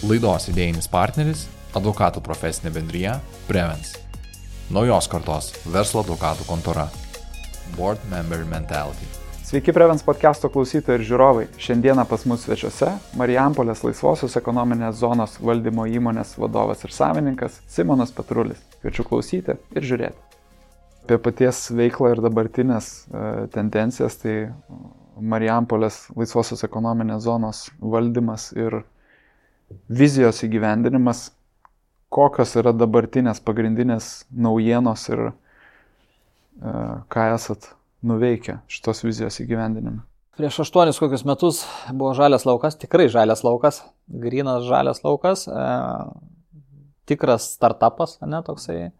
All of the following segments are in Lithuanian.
Laidos idėjinis partneris - advokatų profesinė bendryje Prevens. Naujos kartos verslo advokatų kontora. Board Member Mentality. Sveiki, Prevens podcast'o klausytojai ir žiūrovai. Šiandieną pas mus svečiuose Marijampolės laisvosios ekonominės zonos valdymo įmonės vadovas ir savininkas Simonas Petrulis. Kviečiu klausyti ir žiūrėti. Apie paties veiklą ir dabartinės e, tendencijas, tai Marijampolės laisvosios ekonominės zonos valdymas ir vizijos įgyvendinimas, kokios yra dabartinės pagrindinės naujienos ir e, ką esat nuveikę šitos vizijos įgyvendinimą. Prieš aštuonis kokius metus buvo žalias laukas, tikrai žalias laukas, grinas žalias laukas, e, tikras startupas, ne toksai.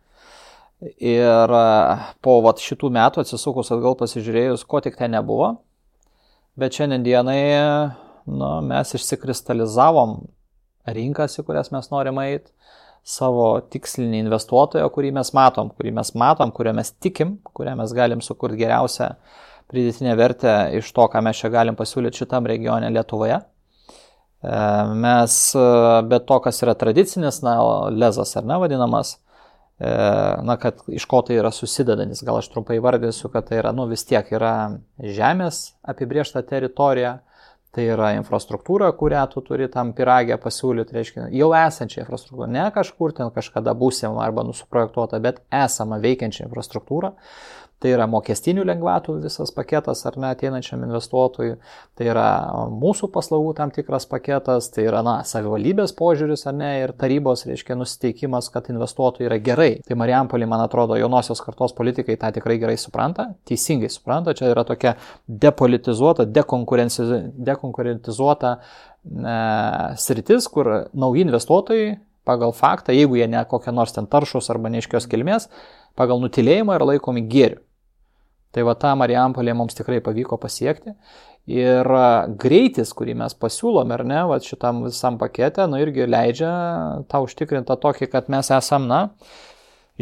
Ir e, po vat, šitų metų atsisukus atgal pasižiūrėjus, ko tik ten nebuvo, bet šiandien dienai nu, mes išsikristalizavom rinkas, į kurias mes norime eiti, savo tikslinį investuotoją, kurį mes matom, kurį mes matom, kurio mes tikim, kurią mes galim sukurti geriausią pridėtinę vertę iš to, ką mes čia galim pasiūlyti šitam regione Lietuvoje. E, mes e, be to, kas yra tradicinis, na, lezas ar ne vadinamas, e, na, kad iš ko tai yra susidedantis, gal aš trumpai vardinsiu, kad tai yra, nu, vis tiek yra žemės apibriešta teritorija, Tai yra infrastruktūra, kurią tu turi tam piragę pasiūlyti, reiškia, jau esančią infrastruktūrą, ne kažkur ten kažkada būsimą arba nusuprojektuotą, bet esamą veikiančią infrastruktūrą. Tai yra mokestinių lengvatų visas paketas ar ne ateinančiam investuotojui, tai yra mūsų paslaugų tam tikras paketas, tai yra na, savivaldybės požiūris ar ne ir tarybos, reiškia, nusiteikimas, kad investuotojai yra gerai. Tai Marijampolį, man atrodo, jaunosios kartos politikai tą tikrai gerai supranta, teisingai supranta, čia yra tokia depolitizuota, dekonkurentizuota e, sritis, kur nauji investuotojai pagal faktą, jeigu jie ne kokie nors ten taršus arba neiškios kilmės, pagal nutilėjimą yra laikomi gėriu. Tai va tą Marijampolė mums tikrai pavyko pasiekti. Ir greitis, kurį mes pasiūlom, ar ne, va šitam visam pakete, nu irgi leidžia tą užtikrintą tokį, kad mes esam, na,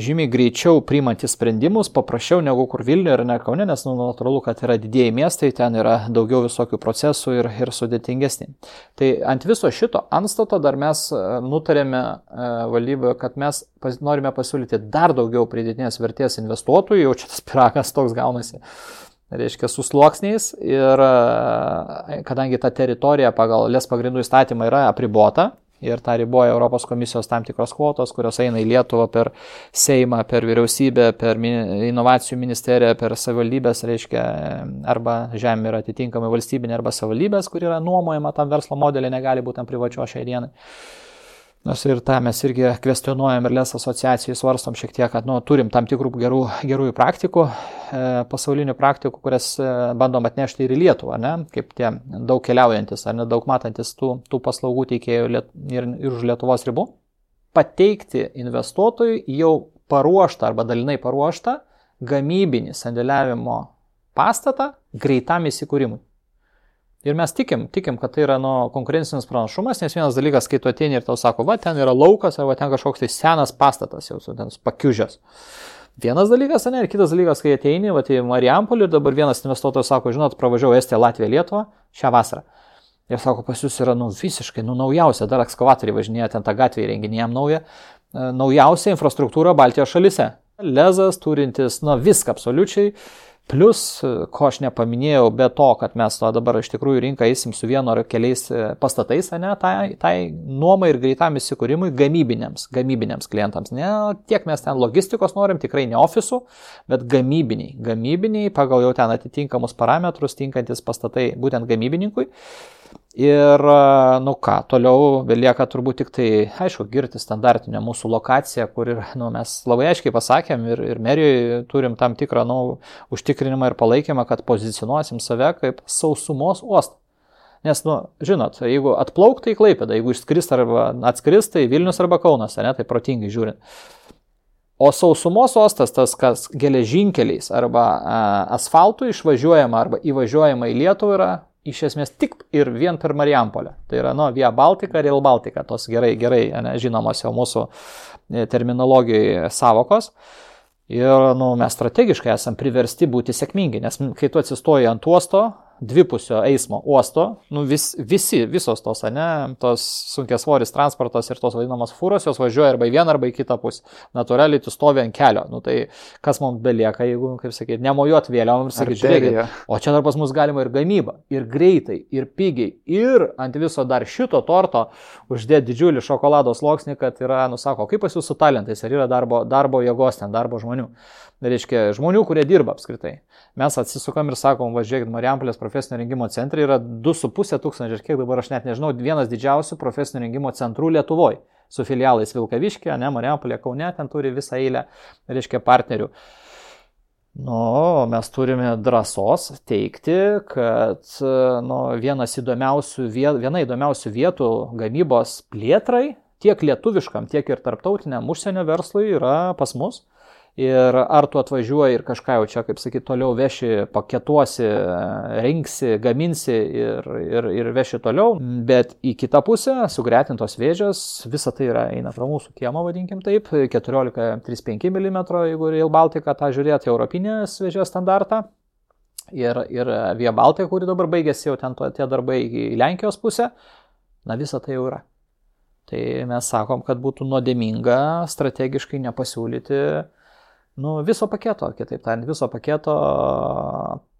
žymiai greičiau priimantys sprendimus, paprasčiau negu kur Vilniuje ir ne Kaune, nes nu, natūralu, kad yra didėjai miestai, ten yra daugiau visokių procesų ir, ir sudėtingesni. Tai ant viso šito anstato dar mes e, nutarėme e, valdyboje, kad mes pas, norime pasiūlyti dar daugiau pridėtinės vertės investuotojų, jau čia tas piragas toks gaunasi reiškia, su sluoksniais ir e, kadangi ta teritorija pagal les pagrindų įstatymą yra apribota, ir tą riboja Europos komisijos tam tikros kvotos, kurios eina į Lietuvą per Seimą, per vyriausybę, per inovacijų ministeriją, per savivaldybės, reiškia, arba žemė yra atitinkamai valstybinė arba savivaldybės, kur yra nuomojama tam verslo modelį, negali būti privačio šiai dienai. Nors ir tą mes irgi kvestionuojam ir les asociacijai svarstom šiek tiek, kad nu, turim tam tikrų gerų, gerųjų praktikų, e, pasaulinių praktikų, kurias e, bandom atnešti ir į Lietuvą, ne? kaip tie daug keliaujantis ar nedaug matantis tų, tų paslaugų teikėjų liet, ir, ir už Lietuvos ribų, pateikti investuotojui jau paruoštą arba dalinai paruoštą gamybinį sandėliavimo pastatą greitam įsikūrimui. Ir mes tikim, tikim, kad tai yra nu, konkurencinis pranašumas, nes vienas dalykas, kai tu ateini ir tau sako, va, ten yra laukas, arba ten kažkoks tai senas pastatas, jau ten pakiužęs. Vienas dalykas, ne, ir kitas dalykas, kai ateini, va, į Marijampolį ir dabar vienas investuotojas sako, žinot, pravažiavau Estiją, Latviją, Lietuvą šią vasarą. Ir sako, pas jūs yra, nu, visiškai, nu, naujausia, dar ekskavatoriai važinėja ten tą gatvę įrenginėjom naują, e, naujausia infrastruktūra Baltijos šalise. Lezas turintis, nu, viską absoliučiai Plus, ko aš nepaminėjau, be to, kad mes to dabar iš tikrųjų rinką eisim su vienu ar keliais e, pastatais, ne, tai, tai nuomai ir greitam įsikūrimui gamybiniams, gamybiniams klientams. Ne tiek mes ten logistikos norim, tikrai ne ofisų, bet gamybiniai. Gamybiniai pagal jau ten atitinkamus parametrus tinkantis pastatai būtent gamybininkui. Ir, nu ką, toliau belieka turbūt tik tai, aišku, girti standartinę mūsų lokaciją, kur ir, nu, mes labai aiškiai pasakėm ir, ir merijoje turim tam tikrą, nu, užtikrinimą ir palaikymą, kad pozicionuosim save kaip sausumos uostą. Nes, nu, žinot, jeigu atplauktai į Klaipėdą, jeigu išskrist arba atskris, tai Vilnius arba Kaunas, ne, tai protingai žiūrint. O sausumos uostas, tas kas geležinkeliais arba a, asfaltų išvažiuojama arba įvažiuojama į Lietuvą yra iš esmės tik ir vien per Marijampolę. Tai yra, nu, Via Baltica, Rail Baltica, tos gerai, gerai ne, žinomos jau mūsų e, terminologijoje savokos. Ir, nu, mes strategiškai esam priversti būti sėkmingi, nes kai tu atsistoji ant uosto, dvipusio eismo uosto, nu, vis, visi, visos tos, ne, tos sunkias svoris transportas ir tos vadinamos fūros, jos važiuoja arba į vieną, arba į kitą pusę. Natūraliai tu stovi ant kelio. Nu, tai kas mums belieka, jeigu, kaip sakyti, nemojuot vėliavom ir sakyti, žiūrėkit, o čia dar pas mus galima ir gamyba, ir greitai, ir pigiai, ir ant viso dar šito torto uždėti didžiulį šokolado sluoksnį, kad yra, nusako, kaip pas jūsų talentais, ar yra darbo, darbo jėgos ten, darbo žmonių. Reiškia, žmonių, kurie dirba apskritai. Mes atsisukam ir sakom, važiuokit, Marijampolės profesinio rengimo centrai yra 2,5 tūkstančių, kiek dabar aš net nežinau, vienas didžiausių profesinio rengimo centrų Lietuvoje. Su filialais Vilkaviškė, ne Marijampolė, Kaune, ten turi visą eilę, reiškia, partnerių. Nu, mes turime drąsos teikti, kad nu, įdomiausių, viena įdomiausių vietų gamybos plėtrai tiek lietuviškam, tiek ir tarptautiniam užsienio verslui yra pas mus. Ir ar tu atvažiuoji ir kažką jau čia, kaip sakyt, toliau veši, paketuosi, rinksi, gaminsi ir, ir, ir veši toliau, bet į kitą pusę, sugretintos vėžės, visa tai yra eina pro mūsų kiemą, vadinkim taip, 14-35 mm, jeigu Rail Baltica tą žiūrėti, europinės vėžės standartą. Ir, ir Via Baltica, kuri dabar baigėsi jau ten to, tie darbai į Lenkijos pusę, na visa tai jau yra. Tai mes sakom, kad būtų nuodėminga strategiškai nepasiūlyti nu, viso paketo, kitaip tariant, viso paketo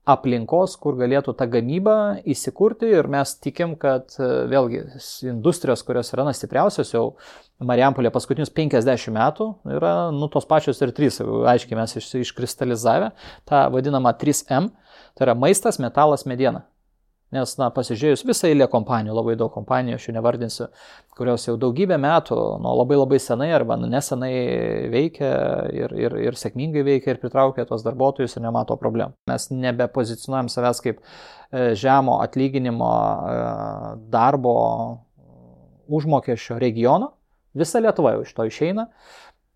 aplinkos, kur galėtų ta gamyba įsikurti ir mes tikim, kad vėlgi industrijos, kurios yra na, stipriausios jau Marijampolė paskutinius 50 metų yra nu, tos pačios ir trys, aiškiai mes iškristalizavę tą vadinamą 3M, tai yra maistas, metalas, mediena. Nes, na, pasižiūrėjus visą eilę kompanijų, labai daug kompanijų, aš jų nevardinsiu, kurios jau daugybę metų, nu, labai labai senai arba nu, nesenai veikia ir, ir, ir sėkmingai veikia ir pritraukia tuos darbuotojus ir nemato problemų. Mes nebepozicionuojam savęs kaip e, žemo atlyginimo e, darbo užmokesčio regiono. Visa Lietuva jau iš to išeina.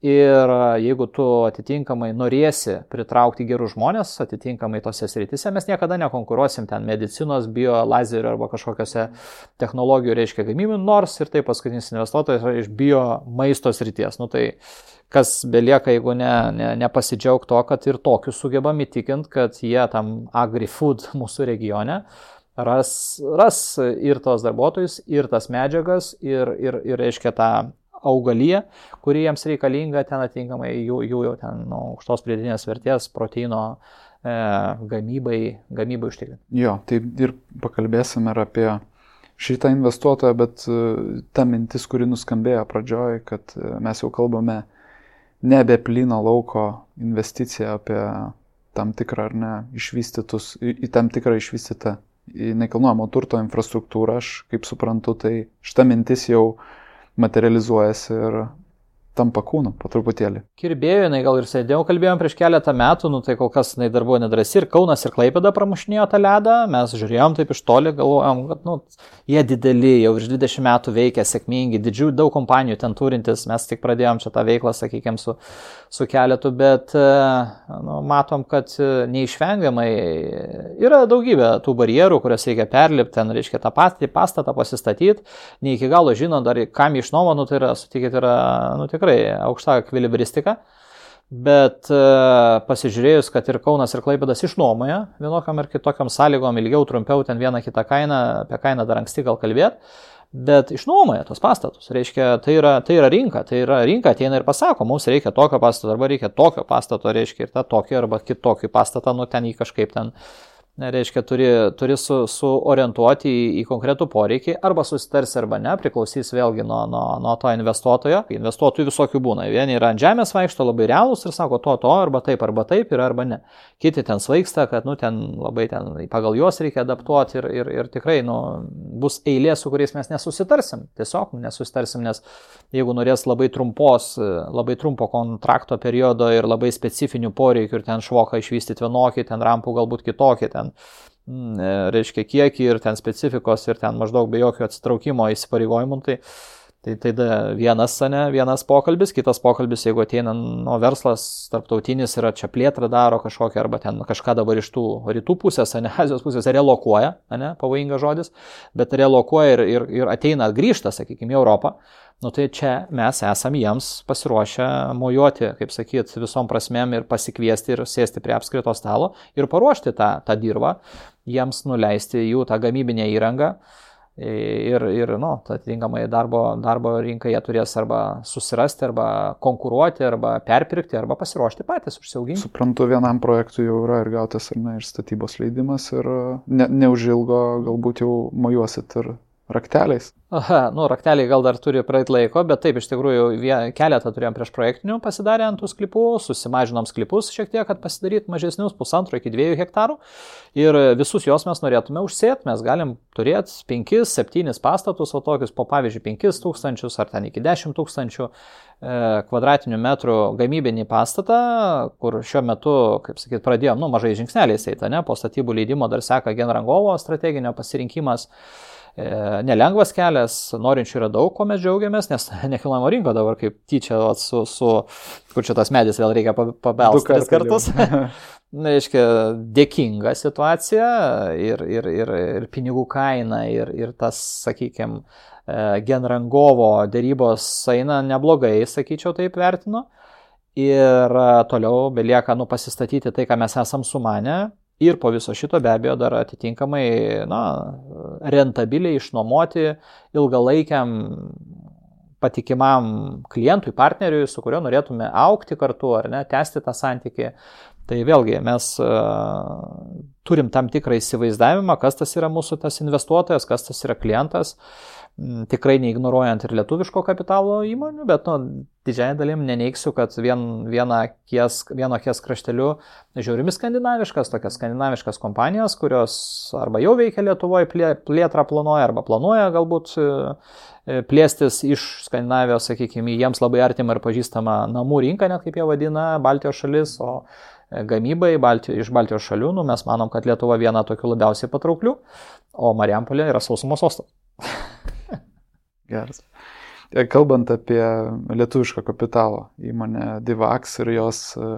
Ir jeigu tu atitinkamai norėsi pritraukti gerus žmonės, atitinkamai tose srityse, mes niekada nekonkuruosim ten medicinos, bio, lazerio arba kažkokiose technologijų, reiškia gamybų, nors ir tai paskutinis investuotojas yra iš bio maisto srities. Nu, tai kas belieka, jeigu ne, ne, nepasidžiaug to, kad ir tokius sugebam įtikinti, kad jie tam agri-food mūsų regione ras, ras ir tos darbuotojus, ir tas medžiagas, ir, ir, ir reiškia tą augalija, kuri jiems reikalinga ten atinkamai jų, jų jau ten nu, aukštos pridėtinės vertės proteino e, gamybai, gamybai užtikrinti. Jo, tai ir pakalbėsime ir apie šitą investuotoją, bet e, ta mintis, kuri nuskambėjo pradžioj, kad e, mes jau kalbame ne apie plyno lauko investiciją, apie tam tikrą ar ne išvystytus, į, tam tikrą išvystytą nekilnojamo turto infrastruktūrą, aš kaip suprantu, tai šita mintis jau materializuojasi ir tampa kūnu po truputėlį. Kirbėjo, jinai gal ir sėdėjau, kalbėjom prieš keletą metų, nu tai kol kas jinai dar buvo nedrasi ir Kaunas ir Klaipėda pramušinėjo tą ledą, mes žiūrėjom taip iš toli, galvojom, kad nu, jie dideli, jau virš 20 metų veikia sėkmingi, didžių daug kompanijų ten turintis, mes tik pradėjom čia tą veiklą, sakykime, su, su keletu, bet e, nu, matom, kad e, neišvengiamai yra daugybė tų barjerų, kurias reikia perlipti, ten reiškia tą patį pastatą pasistatyti, ne iki galo žino dar, kam išnuomo, nu tai yra, sutikit, yra, nu tik tikrai aukšta ekvilibristika. Bet e, pasižiūrėjus, kad ir Kaunas ir Klaipėdas išnuomoja vienokiam ir kitokiam sąlygom ilgiau, trumpiau, ten vieną kitą kainą, apie kainą dar anksti gal kalbėti, bet išnuomoja tos pastatus. Reiškia, tai yra, tai yra rinka, tai yra rinka ateina ir pasako, mums reikia tokio pastato arba reikia tokio pastato, reiškia ir tą tokį arba kitokį pastatą, nu ten jį kažkaip ten reiškia, turi, turi su, suorientuoti į, į konkretų poreikį, arba susitarsi arba ne, priklausys vėlgi nuo, nuo, nuo to investuotojo. Investuotojų visokių būna. Vieni yra ant žemės vaikšto labai realūs ir sako to, to, arba taip, arba taip, ir arba ne. Kiti ten svaigsta, kad, nu, ten labai ten pagal juos reikia adaptuoti ir, ir, ir tikrai, nu, bus eilė, su kuriais mes nesusitarsim. Tiesiog nesusitarsim, nes jeigu norės labai trumpos, labai trumpo kontrakto periodo ir labai specifinių poreikių ir ten švoką išvystyti vienokį, ten rampų galbūt kitokį, ten Mm, e, reiškia kiekį ir ten specifikos ir ten maždaug be jokio atsitraukimo įsipareigojimų, tai Tai tai vienas, ne, vienas pokalbis, kitas pokalbis, jeigu ateina nuo verslas tarptautinis ir čia plėtrą daro kažkokią arba ten kažką dabar iš tų rytų pusės, ne Azijos pusės, relokuoja, ne, pavojingas žodis, bet relokuoja ir, ir, ir ateina, grįžta, sakykime, į Europą, nu tai čia mes esame jiems pasiruošę mojuoti, kaip sakyt, visom prasmėm ir pasikviesti ir sėsti prie apskrito stalo ir paruošti tą, tą dirbą, jiems nuleisti jų tą gamybinę įrangą ir, ir nu, atitinkamai darbo, darbo rinkai jie turės arba susirasti, arba konkuruoti, arba perpirkti, arba pasiruošti patys užsiauginti. Suprantu, vienam projektui jau yra ir gautas ar ne ir statybos leidimas ir ne, neužilgo galbūt jau mojuosit ir rakteliais. Aha, nu, rakteliai gal dar turi praeit laiko, bet taip, iš tikrųjų, keletą turėjom prieš projektinių pasidarę ant tų sklipų, susimažinom sklipus šiek tiek, kad pasidaryt mažesnius pusantro iki dviejų hektarų ir visus juos mes norėtume užsėti, mes galim turėti 5-7 pastatus, o tokius po pavyzdžiui 5 tūkstančius ar ten iki 10 tūkstančių e, kvadratinių metrų gamybinį pastatą, kur šiuo metu, kaip sakyt, pradėjom, nu, mažai žingsneliais eita, ne, po statybų leidimo dar seka genrangovo strateginio pasirinkimas. E, nelengvas kelias, norinčių yra daug, ko mes džiaugiamės, nes nekilnojamo rinko dabar kaip tyčia su, su kur čia tas medis vėl reikia pabelsti tris kartus. Na, aiškiai, dėkinga situacija ir, ir, ir, ir pinigų kaina, ir, ir tas, sakykime, genrangovo dėrybos eina neblogai, sakyčiau, taip vertinu. Ir e, toliau belieka nu, pasistatyti tai, ką mes esam sumanę, Ir po viso šito be abejo dar atitinkamai na, rentabiliai išnuomoti ilgalaikiam patikimam klientui, partneriui, su kuriuo norėtume aukti kartu ar ne, tęsti tą santykį. Tai vėlgi mes uh, turim tam tikrą įsivaizdavimą, kas tas yra mūsų tas investuotojas, kas tas yra klientas. Uh, tikrai neignoruojant ir lietuviško kapitalo įmonių, bet nu, didžiai dalim neneigsiu, kad vien, viena kies, vieno kies krašteliu žiūrimi skandinaviškas, tokias skandinaviškas kompanijos, kurios arba jau veikia Lietuvoje, plėtrą planuoja, arba planuoja galbūt e, e, plėstis iš Skandinavijos, sakykime, jiems labai artima ir pažįstama namų rinka, net kaip jie vadina, Baltijos šalis, o e, gamybai Baltijos, iš Baltijos šalių, nu, mes manom, kad Lietuva viena tokių labiausiai patrauklių, o Mariampolė yra sausumos sostas. Geras. E, kalbant apie lietuvišką kapitalo įmonę Divax ir jos e,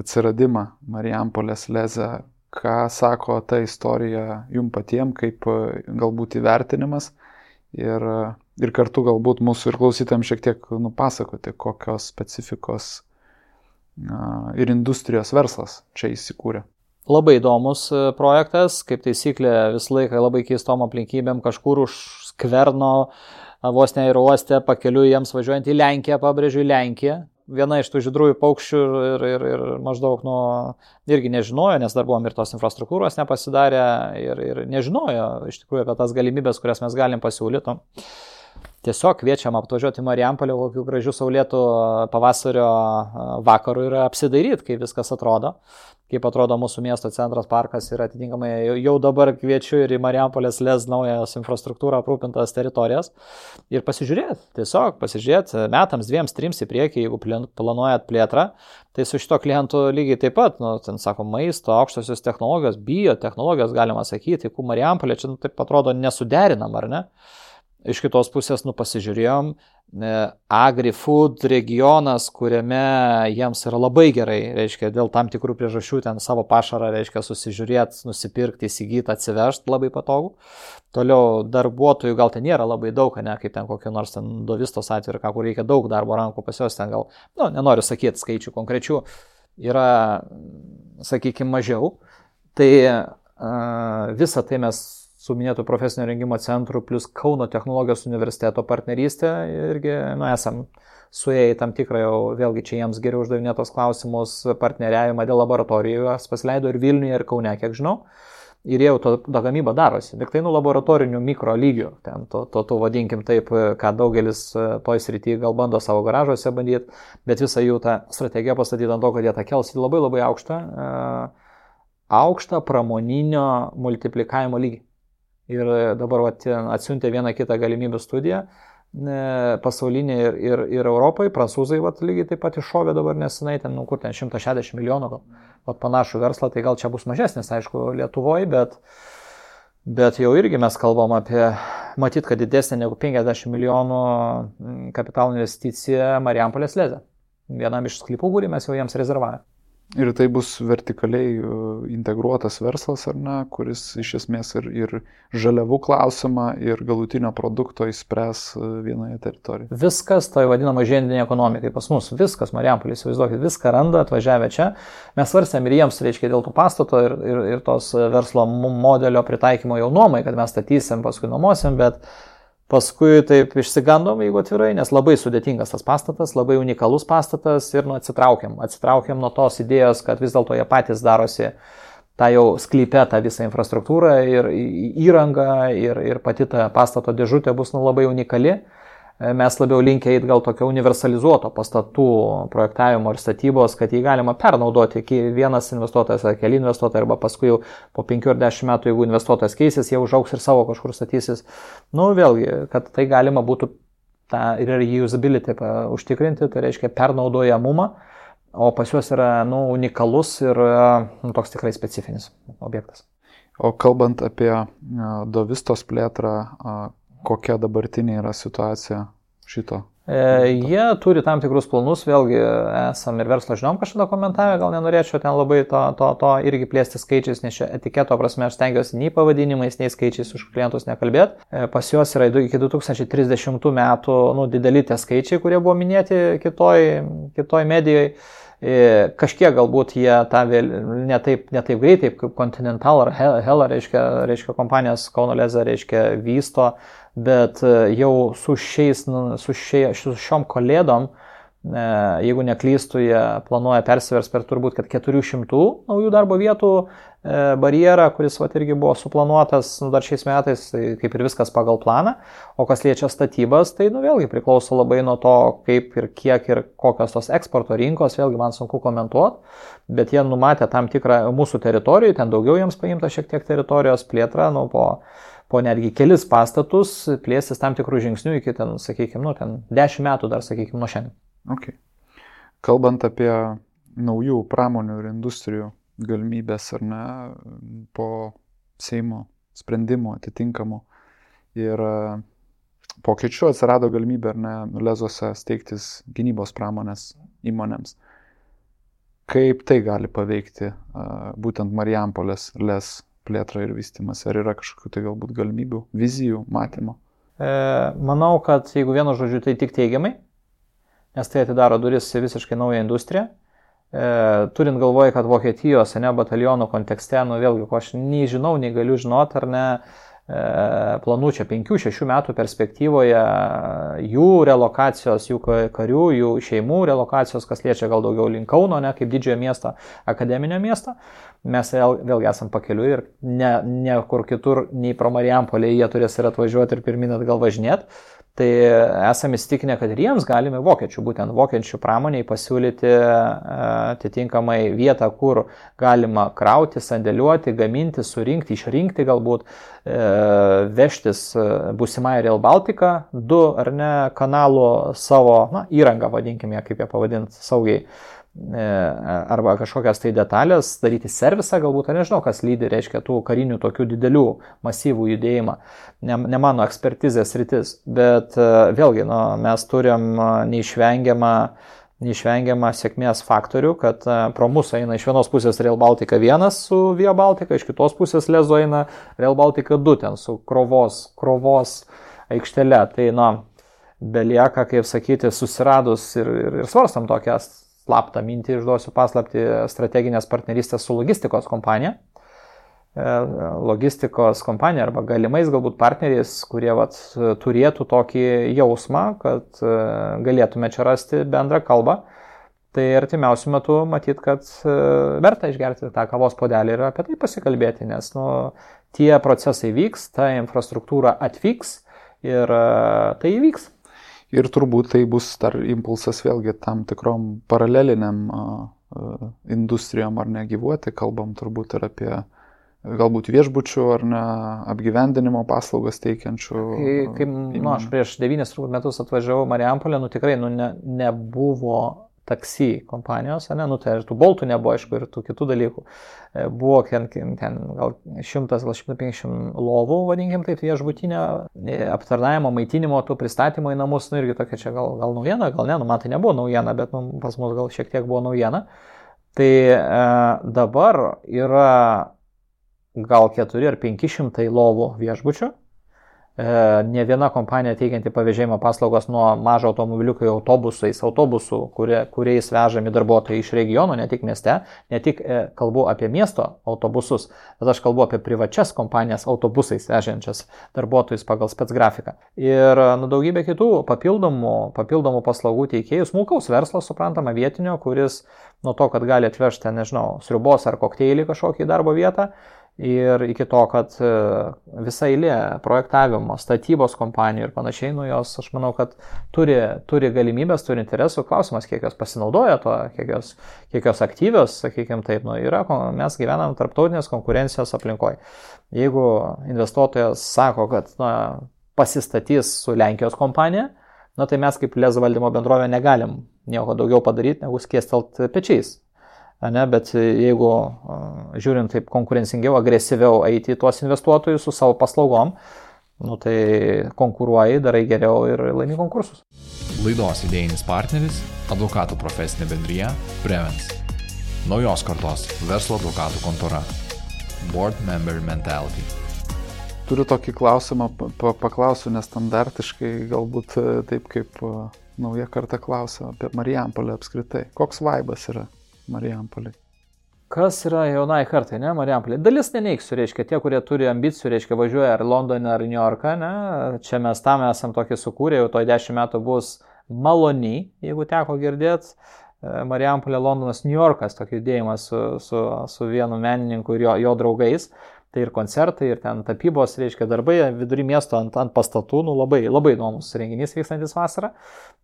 atsiradimą Marijampolės leze, ką sako ta istorija jum patiem, kaip e, galbūt įvertinimas ir, ir kartu galbūt mūsų ir klausytėm šiek tiek nupasakoti, kokios specifikos ir industrijos verslas čia įsikūrė. Labai įdomus projektas, kaip taisyklė visą laiką labai keistom aplinkybėm kažkur už skverno vos ne ir uoste, pakeliu jiems važiuojant į Lenkiją, pabrėžiu į Lenkiją. Viena iš tų žydrųjų paukščių ir, ir, ir maždaug nuo irgi nežinojo, nes dar buvom ir tos infrastruktūros nepasidarę ir, ir nežinojo iš tikrųjų apie tas galimybės, kurias mes galim pasiūlyti. Tiesiog kviečiam apvažiuoti Marijampolį kokių gražių saulėtų pavasario vakarų ir apsidairyti, kaip viskas atrodo kaip atrodo mūsų miesto centras, parkas ir atitinkamai jau dabar kviečiu ir į Marijampolės les naujas infrastruktūrą aprūpintas teritorijas ir pasižiūrėti, tiesiog pasižiūrėti metams, dviems, trims į priekį, jeigu planuojat plėtrą, tai su šito klientu lygiai taip pat, nu, ten sako, maisto, aukštosios technologijos, biotechnologijos galima sakyti, jeigu Marijampolė čia nu, taip atrodo nesuderinam, ar ne? Iš kitos pusės, nu, pasižiūrėjom, e, agri-food regionas, kuriame jiems yra labai gerai, reiškia, dėl tam tikrų priežasčių ten savo pašarą, reiškia, susižiūrėti, nusipirkti, įsigyti, atsivežti labai patogu. Toliau darbuotojų gal ten nėra labai daug, ne, kaip ten kokio nors ten dovistos atveju, kur reikia daug darbo rankų pas juos ten gal, nu, nenoriu sakyti skaičių konkrečių, yra, sakykime, mažiau. Tai uh, visą tai mes su minėtų profesinio rengimo centru plus Kauno technologijos universiteto partnerystė irgi, nu, esam suėję į tam tikrą jau, vėlgi čia jiems geriau uždavinėtos klausimus, partneriavimą dėl laboratorijų, jas pasileido ir Vilniuje, ir Kaune, kiek žinau. Ir jau to, to gamyba darosi, tik tai nu laboratorinių mikro lygių, ten to, to, to vadinkim taip, ką daugelis e, toj srityje gal bando savo garažuose bandyti, bet visa jų ta strategija pastatyta ant to, kad jie tą kels į labai labai aukštą, uh, aukštą pramoninio multiplikavimo lygį. Ir dabar vat, atsiuntė vieną kitą galimybių studiją e, pasaulinė ir, ir, ir Europai, prancūzai vat, lygiai taip pat iššovė dabar nesenai, ten, nu, kur ten 160 milijonų gal, vat, panašų verslą, tai gal čia bus mažesnis, aišku, Lietuvoje, bet Bet jau irgi mes kalbam apie, matyt, kad didesnė negu 50 milijonų kapitalo investicija Marijampolės lezė. Vienam iš sklypų, kurį mes jau jiems rezervavome. Ir tai bus vertikaliai e, integruotas verslas, ar ne, kuris iš esmės ir, ir žaliavų klausimą, ir galutinio produkto įspręs e, vienoje teritorijoje. Viskas, tai vadinama žiedinė ekonomika, pas mus viskas, Marijampolė, įsivaizduokit, viską randa, atvažiavę čia. Mes svarstėm ir jiems, reiškia, dėl tų pastato ir, ir, ir tos verslo modelio pritaikymo jau nuomai, kad mes statysim, paskui nuomosim, bet Paskui taip išsigandom, jeigu atvirai, nes labai sudėtingas tas pastatas, labai unikalus pastatas ir nu, atsitraukiam. Atsitraukiam nuo tos idėjos, kad vis dėlto jie patys darosi tą jau sklypę, tą visą infrastruktūrą ir įrangą ir, ir pati ta pastato dėžutė bus nu, labai unikali. E, mes labiau linkę eiti gal tokio universalizuoto pastatų projektavimo ir statybos, kad jį galima pernaudoti vienas investuotojas ar keli investuotojai, arba paskui jau po 5 ar 10 metų, jeigu investuotojas keisis, jie užauks ir savo kažkur statysis. Nu, vėlgi, kad tai galima būtų tą ir reusability užtikrinti, tai reiškia pernaudojamumą, o pas juos yra nu, unikalus ir nu, toks tikrai specifinis objektas. O kalbant apie Dovistos plėtrą, kokia dabartinė yra situacija šito? E, jie turi tam tikrus planus, vėlgi esam ir verslo žinom kažkada komentavę, gal nenorėčiau ten labai to, to, to irgi plėsti skaičiais, nes čia etiketo prasme aš stengiuosi nei pavadinimais, nei skaičiais už klientus nekalbėti. E, pas juos yra iki 2030 metų nu, dideli tie skaičiai, kurie buvo minėti kitoj, kitoj medijoje. Kažkiek galbūt jie tą vėl ne taip, ne taip greitai, kaip Continental ar Hella, reiškia, reiškia kompanijos Kaunoleza, reiškia vysto bet e, jau su, šiais, nu, su, šie, su šiom kalėdom, e, jeigu neklystų, jie planuoja persivers per turbūt 400 naujų darbo vietų e, barjerą, kuris vat, irgi buvo suplanuotas nu, dar šiais metais, tai kaip ir viskas pagal planą. O kas liečia statybas, tai nu, vėlgi priklauso labai nuo to, kaip ir kiek ir kokios tos eksporto rinkos, vėlgi man sunku komentuoti, bet jie numatė tam tikrą mūsų teritorijų, ten daugiau jiems paimta šiek tiek teritorijos plėtrą, nu, po po netgi kelis pastatus plėstis tam tikrų žingsnių iki ten, sakykime, nu, ten 10 metų dar, sakykime, nuo šiandien. Okay. Kalbant apie naujų pramonių ir industrijų galimybės ar ne, po Seimo sprendimų atitinkamų ir e, pokyčių atsirado galimybė ar ne Lezose steigtis gynybos pramonės įmonėms. Kaip tai gali paveikti uh, būtent Marijampolės Les plėtrą ir vystimas? Ar yra kažkokių tai galbūt galimybių, vizijų, matymo? E, manau, kad jeigu vienu žodžiu, tai tik teigiamai, nes tai atidaro duris į visiškai naują industriją. E, turint galvoje, kad Vokietijos, ne batalionų kontekste, nu vėlgi, ko aš nei žinau, nei galiu žinoti, ar ne, e, planų čia 5-6 metų perspektyvoje jų relokacijos, jų karių, jų šeimų relokacijos, kas liečia gal daugiau link Kauno, ne kaip didžiojo miesto, akademinio miesto mes vėl, vėlgi esam pakeliu ir ne, ne kur kitur, nei pro Marijampolį jie turės ir atvažiuoti ir pirmin atgal važinėti. Tai esame įstikinę, kad ir jiems galime vokiečių, būtent vokiečių pramoniai pasiūlyti e, atitinkamai vietą, kur galima krauti, sandėliuoti, gaminti, surinkti, išrinkti galbūt, e, vežtis e, būsimai Real Baltica, du ar ne kanalų savo na, įrangą, vadinkime, kaip ją pavadinti saugiai arba kažkokias tai detalės, daryti servisą galbūt, ar nežinau, kas lydi, reiškia tų karinių tokių didelių masyvų judėjimą. Ne, ne mano ekspertizės rytis, bet e, vėlgi nu, mes turim e, neišvengiamą neišvengiamą sėkmės faktorių, kad pro mus eina iš vienos pusės Real Baltica 1 su Via Baltica, iš kitos pusės Lezo eina Real Baltica 2 ten su krovos, krovos aikštele. Tai, na, belieka, kaip sakyti, susiradus ir, ir, ir svarstam tokias slaptą mintį, išduosiu paslapti strateginės partnerystės su logistikos kompanija. E, logistikos kompanija arba galimais galbūt partneriais, kurie vat, turėtų tokį jausmą, kad e, galėtume čia rasti bendrą kalbą. Tai artimiausiu metu matyt, kad e, verta išgerti tą kavos podelį ir apie tai pasikalbėti, nes nu, tie procesai vyks, ta infrastruktūra atvyks ir tai įvyks. Ir turbūt tai bus dar impulsas vėlgi tam tikrom paraleliniam industrijom ar negyvuoti, kalbam turbūt ir apie galbūt viešbučių ar ne apgyvendinimo paslaugas teikiančių. Kai, kai nu, aš prieš devynis metus atvažiavau Marijampolę, nu tikrai nu, ne, nebuvo taksi kompanijos, ne, nu tai ir tų boltų nebuvo, aišku, ir tų kitų dalykų. E, buvo ten, ten gal 100, gal 150 lovų, vadinkim taip, viešbutinio e, aptarnavimo, maitinimo, tų pristatymų į namus, nu irgi tokia čia gal, gal naujiena, gal ne, nu man tai nebuvo naujiena, bet nu, pas mus gal šiek tiek buvo naujiena. Tai e, dabar yra gal 4 ar 500 lovų viešbučių ne viena kompanija teikianti pavėžėjimo paslaugos nuo mažo automobiliuko į autobusais, autobusų, kurie, kuriais vežami darbuotojai iš regionų, ne tik mieste, ne tik e, kalbu apie miesto autobusus, bet aš kalbu apie privačias kompanijas autobusais vežiančias darbuotojus pagal spets grafiką. Ir nu, daugybė kitų papildomų, papildomų paslaugų teikėjų, smulkaus verslo, suprantama, vietinio, kuris nuo to, kad gali atvežti, nežinau, sriubos ar kokteilį kažkokį į darbo vietą, ir iki to, kad e, visa eilė projektavimo, statybos kompanijų ir panašiai, nu jos, aš manau, kad turi, turi galimybės, turi interesų, klausimas, kiek jos pasinaudoja to, kiek jos, kiek jos aktyvios, sakykime taip, nu yra, mes gyvenam tarptautinės konkurencijos aplinkoje. Jeigu investuotojas sako, kad na, pasistatys su Lenkijos kompanija, na tai mes kaip lezų valdymo bendrovė negalim nieko daugiau padaryti, negu skiestelt pečiais ne, bet jeigu žiūrint taip konkurencingiau, agresyviau eiti į tuos investuotojus su savo paslaugom, nu, tai konkuruoji, darai geriau ir laimi konkursus. Laidos idėjinis partneris - advokatų profesinė bendryje Prevens. Naujos kartos verslo advokatų kontora. Board Member Mentality. Turiu tokį klausimą, paklausiu nestandartiškai, galbūt e, taip kaip nauja karta klausia apie Marijampolę apskritai. Koks vaibas yra? Marijampolį. Kas yra jaunai kartai, ne, Marijampolė? Dalis neneiksiu, reiškia, tie, kurie turi ambicijų, reiškia, važiuoja ar Londoną, ar New Yorką, ne, čia mes tam esam tokį sukūrę, jau toj dešimt metų bus malony, jeigu teko girdėti. Marijampolė, Londonas, New Yorkas, tokį judėjimą su, su, su vienu menininku ir jo, jo draugais. Tai ir koncertai, ir ten tapybos, reiškia, darbai vidury miesto ant, ant pastatų, nu labai, labai įdomus renginys vykstantis vasarą.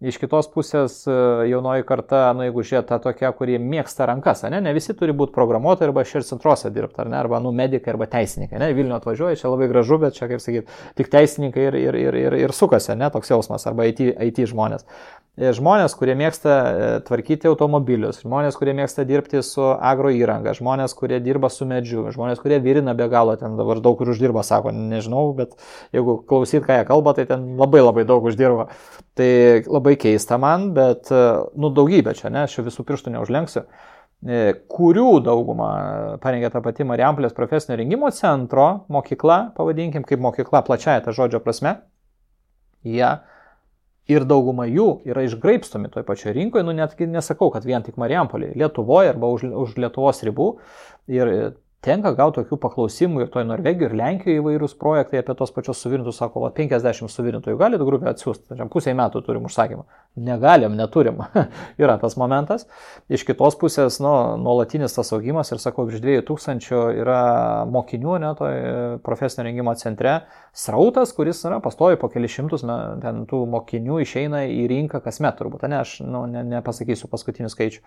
Iš kitos pusės e, jaunoji karta, nu jeigu žiūrėt, ta tokia, kurie mėgsta rankas, ne, ne visi turi būti programuotojai arba šir centruose dirbti, ar ne, arba, nu, medikai arba teisininkai, ne, Vilnių atvažiuoja, čia labai gražu, bet čia, kaip sakyt, tik teisininkai ir, ir, ir, ir, ir sukasi, ne, toks jausmas, arba IT, IT žmonės. E, žmonės, kurie mėgsta e, tvarkyti automobilius, žmonės, kurie mėgsta dirbti su agro įranga, žmonės, kurie dirba su medžiu, žmonės, kurie virina be galo, ten dabar daug kur uždirba, sako, nežinau, bet jeigu klausyt, ką jie kalba, tai ten labai labai daug uždirba. Tai labai keista man, bet, e, nu, daugybė čia, ne, aš jau visų pirštų neužlenksiu kurių daugumą parengė ta pati Mariamplės profesinio rengimo centro mokykla, pavadinkim, kaip mokykla plačiaja ta žodžio prasme, jie ja, ir dauguma jų yra išgraipstomi toj pačioje rinkoje, nu netgi nesakau, kad vien tik Marijampolė, Lietuvoje arba už, už Lietuvos ribų. Ir tenka gauti tokių paklausimų ir toj Norvegijoje, ir Lenkijoje įvairūs projektai apie tos pačios suvirintus, sako, va, 50 suvirintojų galite grupę atsiųsti, pusiai metų turim užsakymą. Negalim, neturim. yra tas momentas. Iš kitos pusės, nu, nuolatinis tas augimas ir sakau, virš 2000 yra mokinių, ne, toj profesinio rengimo centre, srautas, kuris yra pastovi po kelius šimtus, ten tų mokinių išeina į rinką kasmet turbūt, ne, aš nu, ne, nepasakysiu paskutinių skaičių.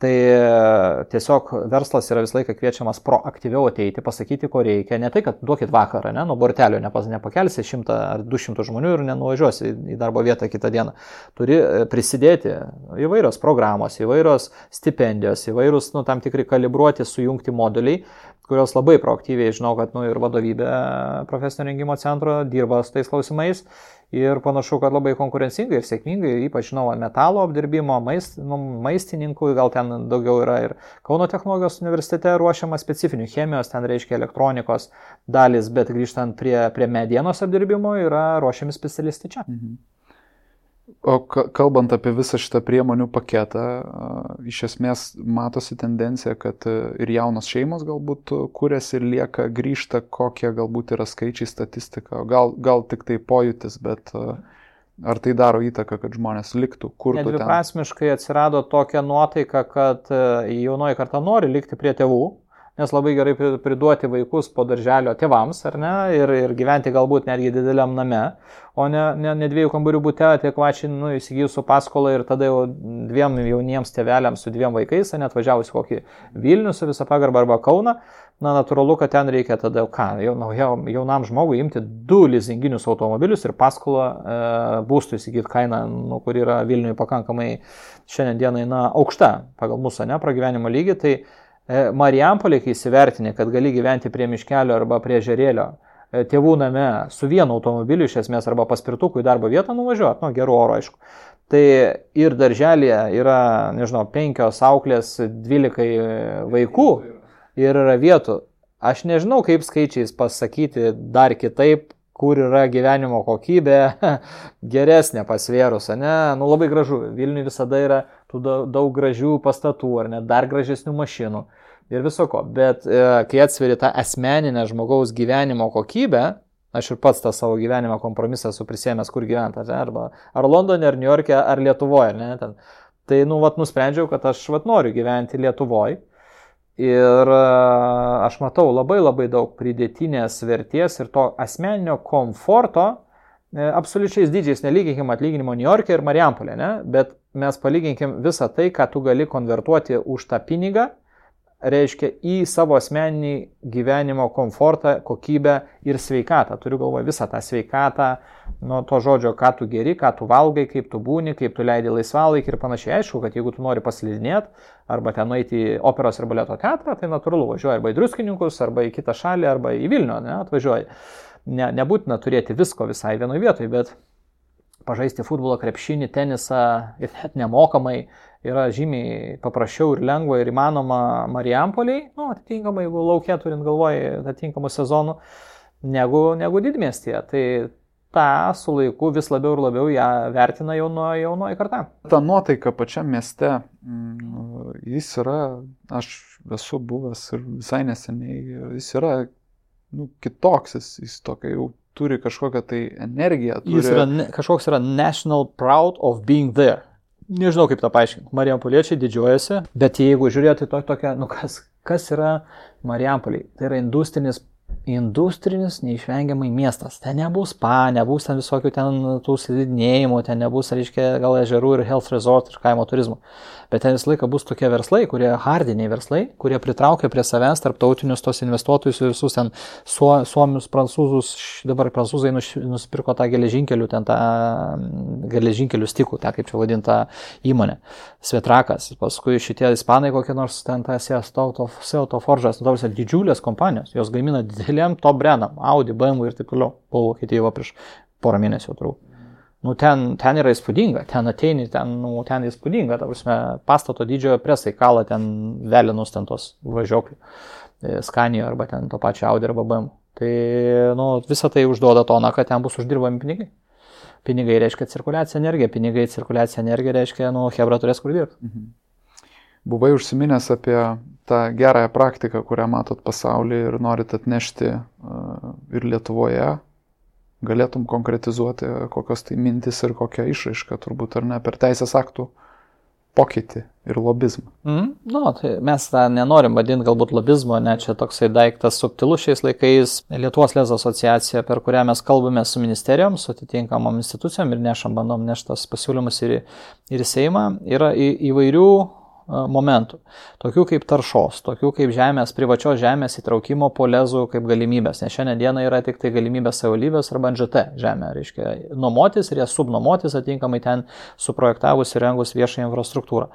Tai e, tiesiog verslas yra visą laiką kviečiamas proaktyviau ateiti, pasakyti, ko reikia. Ne tai, kad duokit vakarą, ne, nuo bortelio nepas, nepakelsi 100 ar 200 žmonių ir nenuvažiuosi į darbo vietą kitą dieną. Turi e, prisidėti įvairios programos, įvairios stipendijos, įvairūs nu, tam tikri kalibruoti, sujungti moduliai, kurios labai proaktyviai žinau, kad nu, ir vadovybė profesinio rengimo centro dirba su tais klausimais ir panašu, kad labai konkurencingai ir sėkmingai, ypač žinau, metalo apdirbimo, maist, nu, maistininkų, gal ten daugiau yra ir Kauno technologijos universitete ruošiama specifinių chemijos, ten reiškia elektronikos dalis, bet grįžtant prie, prie medienos apdirbimo yra ruošiami specialistai čia. Mhm. O kalbant apie visą šitą priemonių paketą, iš esmės matosi tendencija, kad e, ir jaunos šeimos galbūt kūrėsi ir lieka, grįžta, kokie galbūt yra skaičiai statistika, gal, gal tik tai pojūtis, bet ar tai daro įtaką, kad žmonės liktų, kur tu ten? Nedviprasmiškai atsirado tokia nuotaika, kad e, jaunoji karta nori likti prie tėvų, nes labai gerai priduoti vaikus po darželio tėvams, ar ne, ir, ir gyventi galbūt netgi dideliam name, o ne, ne, ne dviejų kambarių būte, tiek vačiai nu, įsigijus su paskola ir tada jau dviem jauniems tėveliams su dviem vaikais, net važiavus kokį Vilnių su visą pagarbą arba Kauną, na, natūralu, kad ten reikia tada, ką, jau, jaunam žmogui imti du lizinginius automobilius ir paskolą e, būstų įsigyti kainą, nu, kur yra Vilniui pakankamai šiandien dienai, na, aukšta pagal mūsų, ne, pragyvenimo lygį, tai Marijampolė, kai įsivertinė, kad gali gyventi prie miškelio arba prie žerėlio, e, tėvų name su vienu automobiliu iš esmės arba paspirtuku į darbo vietą nuvažiuoti, nu, geru oro, aišku. Tai ir darželėje yra, nežinau, penkios auklės, dvylikai vaikų ir yra vietų. Aš nežinau, kaip skaičiais pasakyti dar kitaip, kur yra gyvenimo kokybė geresnė pasvėrus, ne? Nu labai gražu. Vilniui visada yra tų daug gražių pastatų, ar net dar gražesnių mašinų ir visoko. Bet e, kai atsveri tą asmeninę žmogaus gyvenimo kokybę, aš ir pats tą savo gyvenimo kompromisą esu prisėmęs, kur gyventi, arba ar Londone, ar New York'e, ar Lietuvoje, ne, ten. Tai, nu, vat, nusprendžiau, kad aš, vat, noriu gyventi Lietuvoje Ir e, aš matau labai labai daug pridėtinės vertės ir to asmeninio komforto, e, absoliučiais dydžiais nelyginkim atlyginimo New York'e ir Marijampolė, ne? bet mes palyginkim visą tai, ką tu gali konvertuoti už tą pinigą reiškia į savo asmeninį gyvenimo komfortą, kokybę ir sveikatą. Turiu galvoje visą tą sveikatą, nuo to žodžio, ką tu geri, ką tu valgai, kaip tu būni, kaip tu leidi laisvalaikį ir panašiai. Aišku, kad jeigu tu nori paslidinėti arba ten nueiti į operos ir baleto teatrą, tai natūralu važiuoji arba į druskininkus, arba į kitą šalį, arba į Vilnių, ne, atvažiuoji. Ne, nebūtina turėti visko visai vienoje vietoje, bet pažaisti futbolą, krepšinį, tenisą ir net nemokamai yra žymiai paprasčiau ir lengva ir įmanoma Marijampoliai, nu, atitinkamai, jeigu laukia turint galvoje atitinkamų sezonų, negu, negu didmestėje. Tai tą su laiku vis labiau ir labiau ją vertina jauno, jaunoji karta. Ta nuotaika pačiam mieste, mm, jis yra, aš esu buvęs ir visai neseniai, jis yra nu, kitoks, jis, jis tokia jau turi kažkokią tai energiją. Turi... Jis yra ne, kažkoks yra national proud of being there. Nežinau kaip tą paaiškinti. Marijampoliečiai didžiuojasi, bet jeigu žiūrėti to tokią, nu kas, kas yra Marijampoliai, tai yra industrinis industrinis neišvengiamai miestas. Ten nebus spa, nebus ten visokių ten tų slidinėjimų, ten nebus, reiškia, gal ežerų ir health resort ir kaimo turizmo. Bet ten visą laiką bus tokie verslai, kurie hardiniai verslai, kurie pritraukia prie savęs tarptautinius tos investuotojus ir visus ten su, suomius, prancūzus, dabar prancūzai nusipirko tą geležinkelių, ten tą geležinkelių stikų, tą kaip čia vadinta įmonė. Svetrakas, paskui šitie ispanai kokie nors ten tas Seauto Foržas, nu, didžiulės kompanijos, jos gamina didelį dideliem top brandam, Audi, BMW ir taip toliau. Buvau Vokietijoje prieš porą mėnesių turbūt. Nu, ten, ten yra įspūdinga, ten ateini, ten, nu, ten įspūdinga, ta prasme, pastato didžiojo presai kalą ten velinus ten tos važiuoklių, e, skanijo arba ten to pačio Audi arba BMW. Tai, nu, visa tai užduoda toną, kad ten bus uždirbami pinigai. Pinigai reiškia cirkuliacija energija, pinigai cirkuliacija energija reiškia, nu, Hebra turės kur dirbti. Mhm. Buvai užsiminęs apie tą gerąją praktiką, kurią matot pasaulyje ir norit atnešti ir Lietuvoje, galėtum konkretizuoti, kokios tai mintis ir kokią išraišką turbūt ar ne per teisės aktų pokytį ir lobizmą. Mm, nu, tai mes tą nenorim vadinti galbūt lobizmo, ne čia toksai daiktas subtilus šiais laikais. Lietuvos lezų asociacija, per kurią mes kalbame su ministerijom, su atitinkamom institucijom ir nešam, bandom neštas pasiūlymus ir, ir Seimą, yra į, įvairių momentų. Tokių kaip taršos, tokių kaip žemės, privačios žemės įtraukimo po lezų kaip galimybės. Nes šiandien diena yra tik tai galimybė savivaldybės arba NGT žemė. Reiškia, nuomotis ir jas subnuomotis atinkamai ten suprojektavus ir rengus viešą infrastruktūrą.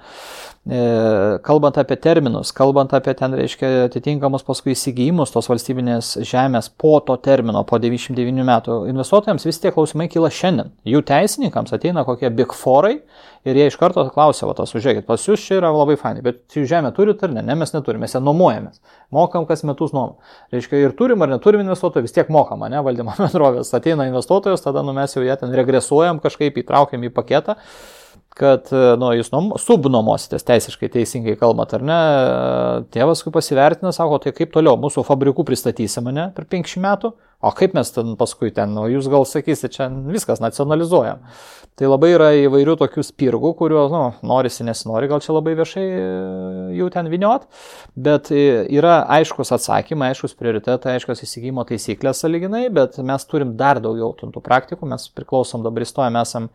E, kalbant apie terminus, kalbant apie ten, reiškia, atitinkamus paskui įsigijimus tos valstybinės žemės po to termino, po 99 metų, investuotojams vis tie klausimai kyla šiandien. Jų teisininkams ateina kokie big forai ir jie iš karto klausia, va, tas užžiūrėkit, pas jūs čia yra labai fainai, bet jūs žemę turite ar ne? Ne, mes neturime, mes ją nuomojamės. Mokam kas metus nuomą. Reiškia, ir turim ar neturim investuotojų, vis tiek mokam, ne, valdymo bendrovės. Ateina investuotojas, tada nu, mes jau ją ten regresuojam, kažkaip įtraukiam į paketą kad, nu, jūs nuom, subnuomositės teisiškai teisingai kalbant, ar ne, tėvas, kai pasivertina, sako, tai kaip toliau, mūsų fabrikų pristatysime, mane per 50 metų, o kaip mes ten paskui ten, nu, jūs gal sakysite, čia viskas nacionalizuojam. Tai labai yra įvairių tokių spirgų, kuriuos, nu, norisi, nesinori, gal čia labai viešai e, jų ten viniot, bet e, yra aiškus atsakymai, aiškus prioritetai, aiškus įsigymo taisyklės saliginai, bet mes turim dar daugiau tų praktikų, mes priklausom dabar įstojame, esam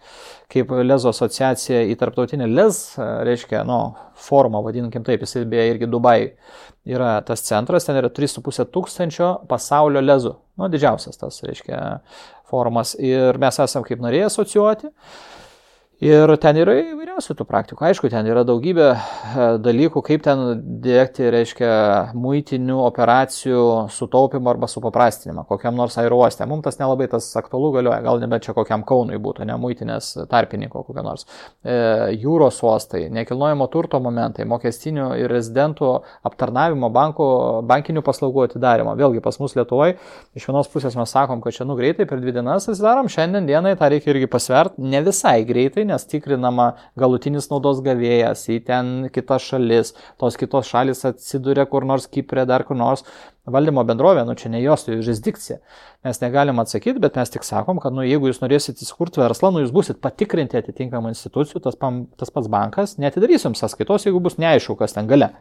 kaip Lezo asociacija į tarptautinę Lez, e, reiškia, nu, formą, vadinkim taip, jisai beje irgi Dubai yra tas centras, ten yra 3,5 tūkstančio pasaulio lezų. Nu, didžiausias tas, reiškia, forumas. Ir mes esam kaip norėjai asocijuoti. Ir ten yra įvairiausių tų praktikų. Aišku, ten yra daugybė e, dalykų, kaip ten dėkti, reiškia, muitinių operacijų sutaupimą arba supaprastinimą kokiam nors aerouostė. Mums tas nelabai tas aktualu galioja, gal nebent čia kokiam Kaunui būtų, ne muitinės tarpininko kokio nors. E, jūros uostai, nekilnojamo turto momentai, mokestinių ir rezidentų aptarnavimo, banko, bankinių paslaugų atidarimo. Vėlgi pas mus Lietuvoje iš vienos pusės mes sakom, kad čia nu greitai per dvi dienas atsidarom, šiandien dienai tą reikia irgi pasvert, ne visai greitai nes tikrinama galutinis naudos gavėjas, į ten kitas šalis, tos kitos šalis atsiduria kur nors Kiprė, dar kur nors valdymo bendrovė, nu čia ne jos jurisdikcija. Mes negalim atsakyti, bet mes tik sakom, kad nu, jeigu jūs norėsite įsikurti verslą, nu, jūs busit patikrinti atitinkamą institucijų, tas, pam, tas pats bankas netidarys jums sąskaitos, jeigu bus neaišku, kas ten gale.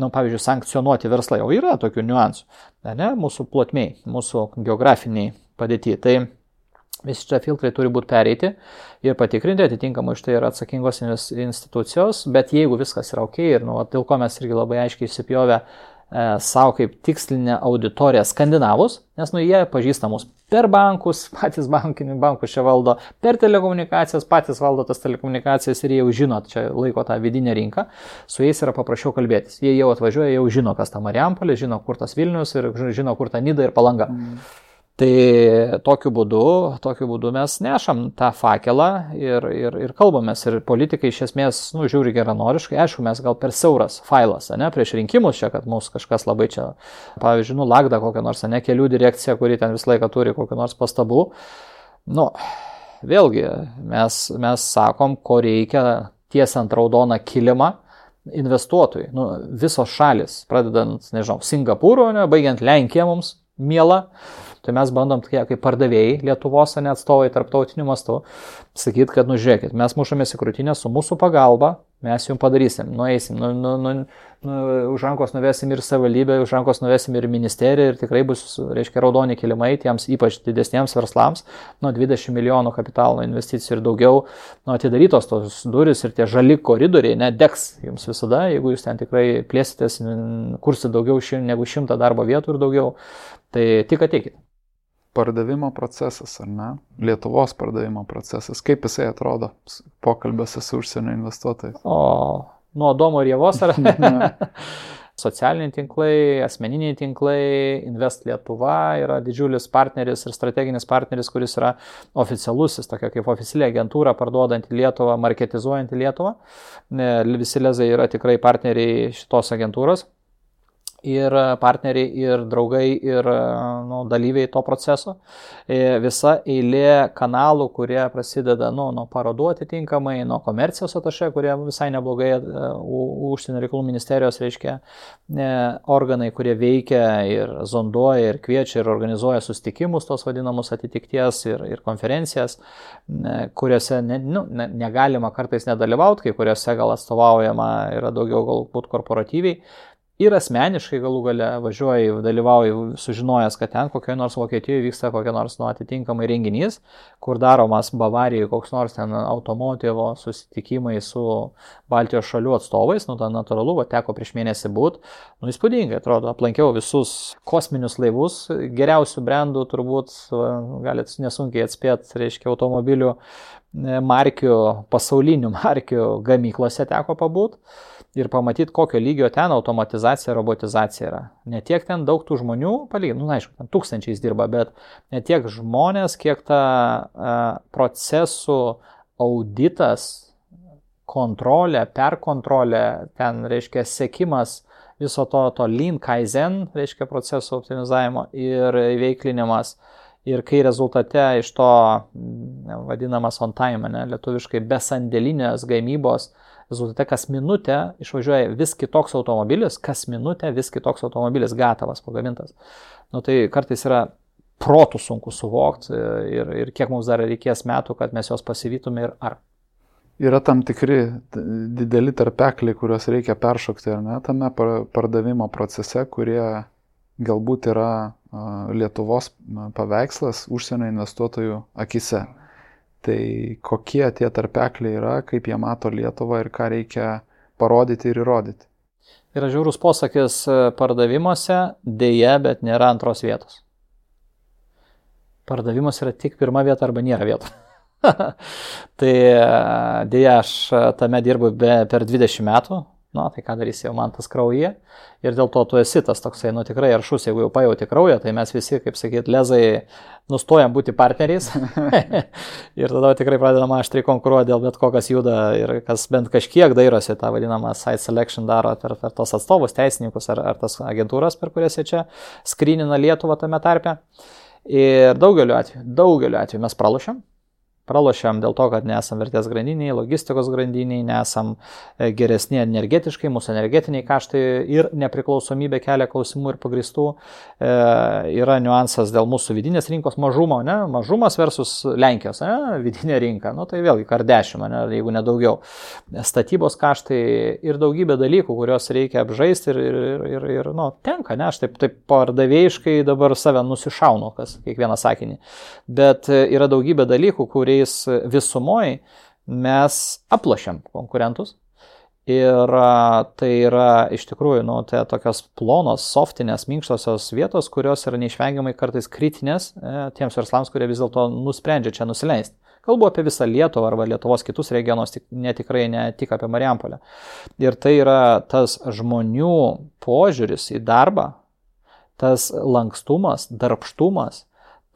Nu, pavyzdžiui, sankcionuoti verslai jau yra tokių niuansų, ne, mūsų plotmiai, mūsų geografiniai padėti. Tai Visi šitie filtrai turi būti pereiti ir patikrinti, atitinkamai iš tai yra atsakingos institucijos, bet jeigu viskas yra ok ir nu, dėl ko mes irgi labai aiškiai įsipjovę e, savo kaip tikslinę auditoriją skandinavus, nes nu jie pažįsta mus per bankus, patys bankinių bankus čia valdo, per telekomunikacijas, patys valdo tas telekomunikacijas ir jie jau žino, čia laiko tą vidinę rinką, su jais yra paprasčiau kalbėtis. Jie jau atvažiuoja, jau žino, kas ta Marijampolė, žino, kur tas Vilnius ir žino, kur ta Nida ir Palanga. Mm. Tai tokiu būdu, tokiu būdu mes nešam tą fakelą ir, ir, ir kalbamės. Ir politikai iš esmės, nu, žiūri geranoriškai. Aišku, mes gal per siauras failas, ne, prieš rinkimus čia, kad mūsų kažkas labai čia, pavyzdžiui, nu, lagda kokią nors, ne, kelių direkcija, kuri ten visą laiką turi kokią nors pastabų. Nu, vėlgi, mes, mes sakom, ko reikia tiesiant raudoną kilimą investuotojai. Nu, visos šalis, pradedant, nežinau, Singapūro, ne, baigiant Lenkiją mums miela Tai mes bandom tokie kaip pardavėjai Lietuvos, ne atstovai tarptautiniu mastu, sakyti, kad, nu žiūrėkit, mes mušamės į krūtinę su mūsų pagalba, mes jums padarysim, nueisim, nu, nu, nu, nu, už rankos nuvesim ir savivaldybę, už rankos nuvesim ir ministeriją ir tikrai bus, reiškia, raudoni kilimai tiems ypač didesniems verslams, nuo 20 milijonų kapitalo investicijų ir daugiau, nu, atidarytos tos duris ir tie žali koridoriai, nedegs jums visada, jeigu jūs ten tikrai plėsitės, kursite daugiau ši, negu šimtą darbo vietų ir daugiau, tai tik ateikit pardavimo procesas, ar ne? Lietuvos pardavimo procesas, kaip jisai atrodo pokalbėse su užsienio investuotojais? O nuo Domo ir Jėvos ar ne? Socialiniai tinklai, asmeniniai tinklai, Invest Lietuva yra didžiulis partneris ir strateginis partneris, kuris yra oficialusis, tokia kaip oficiali agentūra parduodanti Lietuvą, marketizuojanti Lietuvą. Visi lezai yra tikrai partneriai šitos agentūros ir partneriai, ir draugai, ir nu, dalyviai to proceso. E, visa eilė kanalų, kurie prasideda nu, nuo parodų atitinkamai, nuo komercijos atašė, kurie visai neblogai e, užsienio reikalų ministerijos, reiškia, e, organai, kurie veikia ir zonduoja, ir kviečia, ir organizuoja sustikimus, tos vadinamus atitikties ir, ir konferencijas, kuriuose ne, nu, ne, negalima kartais nedalyvauti, kai kuriuose gal atstovaujama yra daugiau galbūt korporatyviai ir asmeniškai galų gale važiuoji, dalyvauji, sužinojęs, kad ten kokioje nors Vokietijoje vyksta kokia nors nu, atitinkamai renginys, kur daromas Bavarijoje koks nors ten automotivo susitikimai su Baltijos šalių atstovais, nu, tai natūralu, va, teko prieš mėnesį būt, nu, įspūdingai, atrodo, aplankiau visus kosminius laivus, geriausių brandų turbūt, galit nesunkiai atspėti, reiškia, automobilių e, markių, pasaulinių markių gamyklose teko pabūt ir pamatyti, kokio lygio ten automatizacija, robotizacija yra. Ne tiek ten daug tų žmonių, palyginti, nu, aišku, ten tūkstančiais dirba, bet ne tiek žmonės, kiek ta a, procesų auditas, kontrolė, perkontrolė, ten reiškia sekimas viso to, to lean kaizen, reiškia procesų optimizavimo ir veiklinimas. Ir kai rezultate iš to vadinamas on time, ne, lietuviškai besandėlinės gamybos, rezultate kas minutę išvažiuoja vis kitoks automobilis, kas minutę vis kitoks automobilis gatavas, pagamintas. Nu, tai kartais yra protų sunku suvokti ir, ir kiek mums dar reikės metų, kad mes juos pasivytume ir ar. Yra tam tikri dideli tarpekliai, kuriuos reikia peršokti, ar ne, tame pardavimo procese, kurie galbūt yra Lietuvos paveikslas užsienio investuotojų akise. Tai kokie tie tarpekliai yra, kaip jie mato Lietuvą ir ką reikia parodyti ir įrodyti. Yra žiaurus posakis e, pardavimuose, dėje, bet nėra antros vietos. Pardavimas yra tik pirma vieta arba nėra vietos. tai e, dėja, aš tame dirbu be, per 20 metų, Nu, tai ką darys jau man tas kraujyje. Ir dėl to tu esi tas toksai, nu tikrai aršus, jeigu jau pajauti kraują, tai mes visi, kaip sakyt, lezai nustojam būti partneriais. ir tada tikrai pradedama aštriai konkuruoti dėl bet ko, kas juda ir kas bent kažkiek dairosi tą vadinamą site selection daro per, per tos atstovus, teisininkus ar, ar tas agentūras, per kurias jie čia skrynina Lietuvą tame tarpe. Ir daugeliu atveju, daugeliu atveju mes pralašėm, Pralošiam dėl to, kad nesam vertės grandiniai, logistikos grandiniai, nesam e, geresni energetiškai, mūsų energetiniai kaštai ir nepriklausomybė kelia klausimų ir pagristų. E, yra niuansas dėl mūsų vidinės rinkos mažumo, ne? mažumas versus Lenkijos, ne? vidinė rinka, nu, tai vėlgi kar dešimt, ne? jeigu ne daugiau. Statybos kaštai ir daugybė dalykų, kuriuos reikia apžaisti ir, ir, ir, ir nu, tenka, ne, aš taip, taip pardavėjiškai dabar save nusišaunu, kas kiekvieną sakinį. Bet e, yra daugybė dalykų, kurie kuriais visumoje mes aplošiam konkurentus. Ir tai yra iš tikrųjų, nu, tai tokios plonos, softinės, minkštosios vietos, kurios yra neišvengiamai kartais kritinės e, tiems verslams, kurie vis dėlto nusprendžia čia nusileisti. Kalbu apie visą Lietuvą arba Lietuvos kitus regionus, tik, ne tik apie Marijampolę. Ir tai yra tas žmonių požiūris į darbą, tas lankstumas, darbštumas,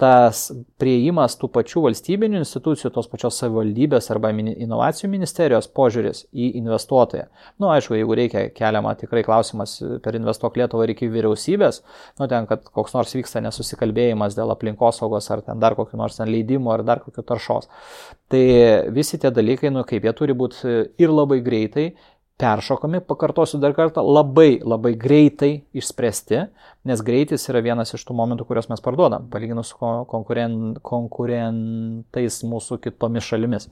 tas prieimas tų pačių valstybinių institucijų, tos pačios savivaldybės arba inovacijų ministerijos požiūris į investuotoją. Na, nu, aišku, jeigu reikia keliama tikrai klausimas per investuok Lietuvą ir iki vyriausybės, nu, ten, kad koks nors vyksta nesusikalbėjimas dėl aplinkosaugos ar ten dar kokiu nors ten leidimu ar dar kokiu taršos. Tai visi tie dalykai, nu, kaip jie turi būti ir labai greitai, peršokami, pakartosiu dar kartą, labai labai greitai išspręsti, nes greitis yra vienas iš tų momentų, kuriuos mes parduodam, palyginus su konkuren, konkurentais mūsų kitomis šalimis.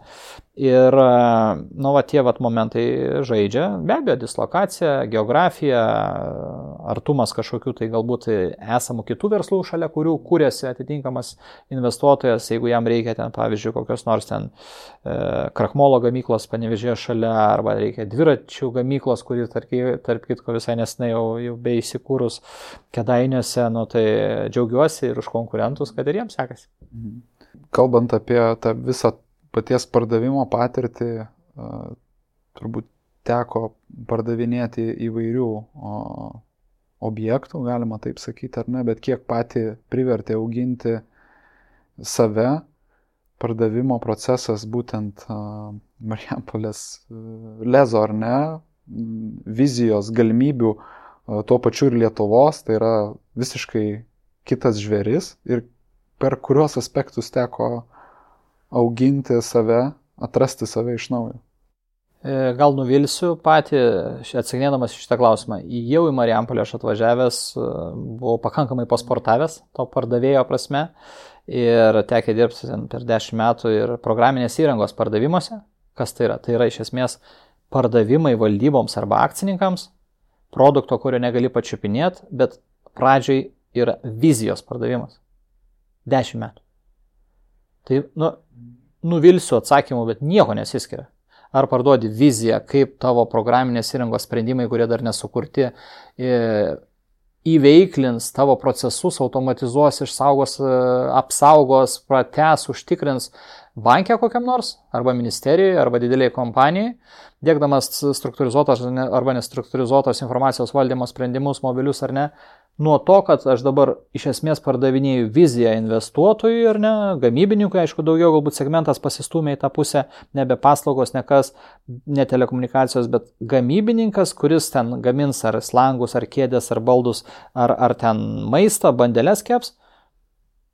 Ir, nu, va, tie vat momentai žaidžia, be abejo, dislokacija, geografija, artumas kažkokių tai galbūt esamų kitų verslų šalia, kurių kūrėsi atitinkamas investuotojas, jeigu jam reikia ten, pavyzdžiui, kokios nors ten e, krakmolo gamyklos panevežė šalia, arba reikia dviračių gamyklos, kuri, tarp, tarp kitko, visai nesnai jau, jau bei įsikūrus kedainiuose, nu tai džiaugiuosi ir už konkurentus, kad ir jiems sekasi. Mhm. Kalbant apie tą visą paties pardavimo patirtį, turbūt teko pardavinėti įvairių objektų, galima taip sakyti, ar ne, bet kiek pati privertė auginti save, pardavimo procesas būtent Marijampolės lezo, ar ne, vizijos, galimybių tuo pačiu ir Lietuvos, tai yra visiškai kitas žvėris ir per kuriuos aspektus teko auginti save, atrasti save iš naujo. E, gal nuvilsiu patį, atsakinėdamas šitą klausimą. Jau į Marijampolę aš atvažiavęs, e, buvau pakankamai pasportavęs to pardavėjo prasme ir tekė dirbti per 10 metų ir programinės įrangos pardavimuose. Kas tai yra? Tai yra iš esmės pardavimai valdyboms arba akcininkams, produkto, kurio negali pačiupinėti, bet pradžiai yra vizijos pardavimas. 10 metų. Tai, nu, nuvilsiu atsakymų, bet nieko nesiskiria. Ar parduodi viziją, kaip tavo programinės įrangos sprendimai, kurie dar nesukurti, įveiklins tavo procesus, automatizuos, išsaugos, apsaugos, prates, užtikrins bankė kokiam nors, arba ministerijoje, arba dideliai kompanijai, dėkdamas struktūrizuotos arba nestruktūrizuotos informacijos valdymo sprendimus, mobilius ar ne, nuo to, kad aš dabar iš esmės pardavinėju viziją investuotojui ir ne, gamybininkui, aišku, daugiau galbūt segmentas pasistumė į tą pusę, nebe paslaugos, ne kas, ne telekomunikacijos, bet gamybininkas, kuris ten gamins ar slangus, ar kėdės, ar baldus, ar, ar ten maistą, bandelės keps,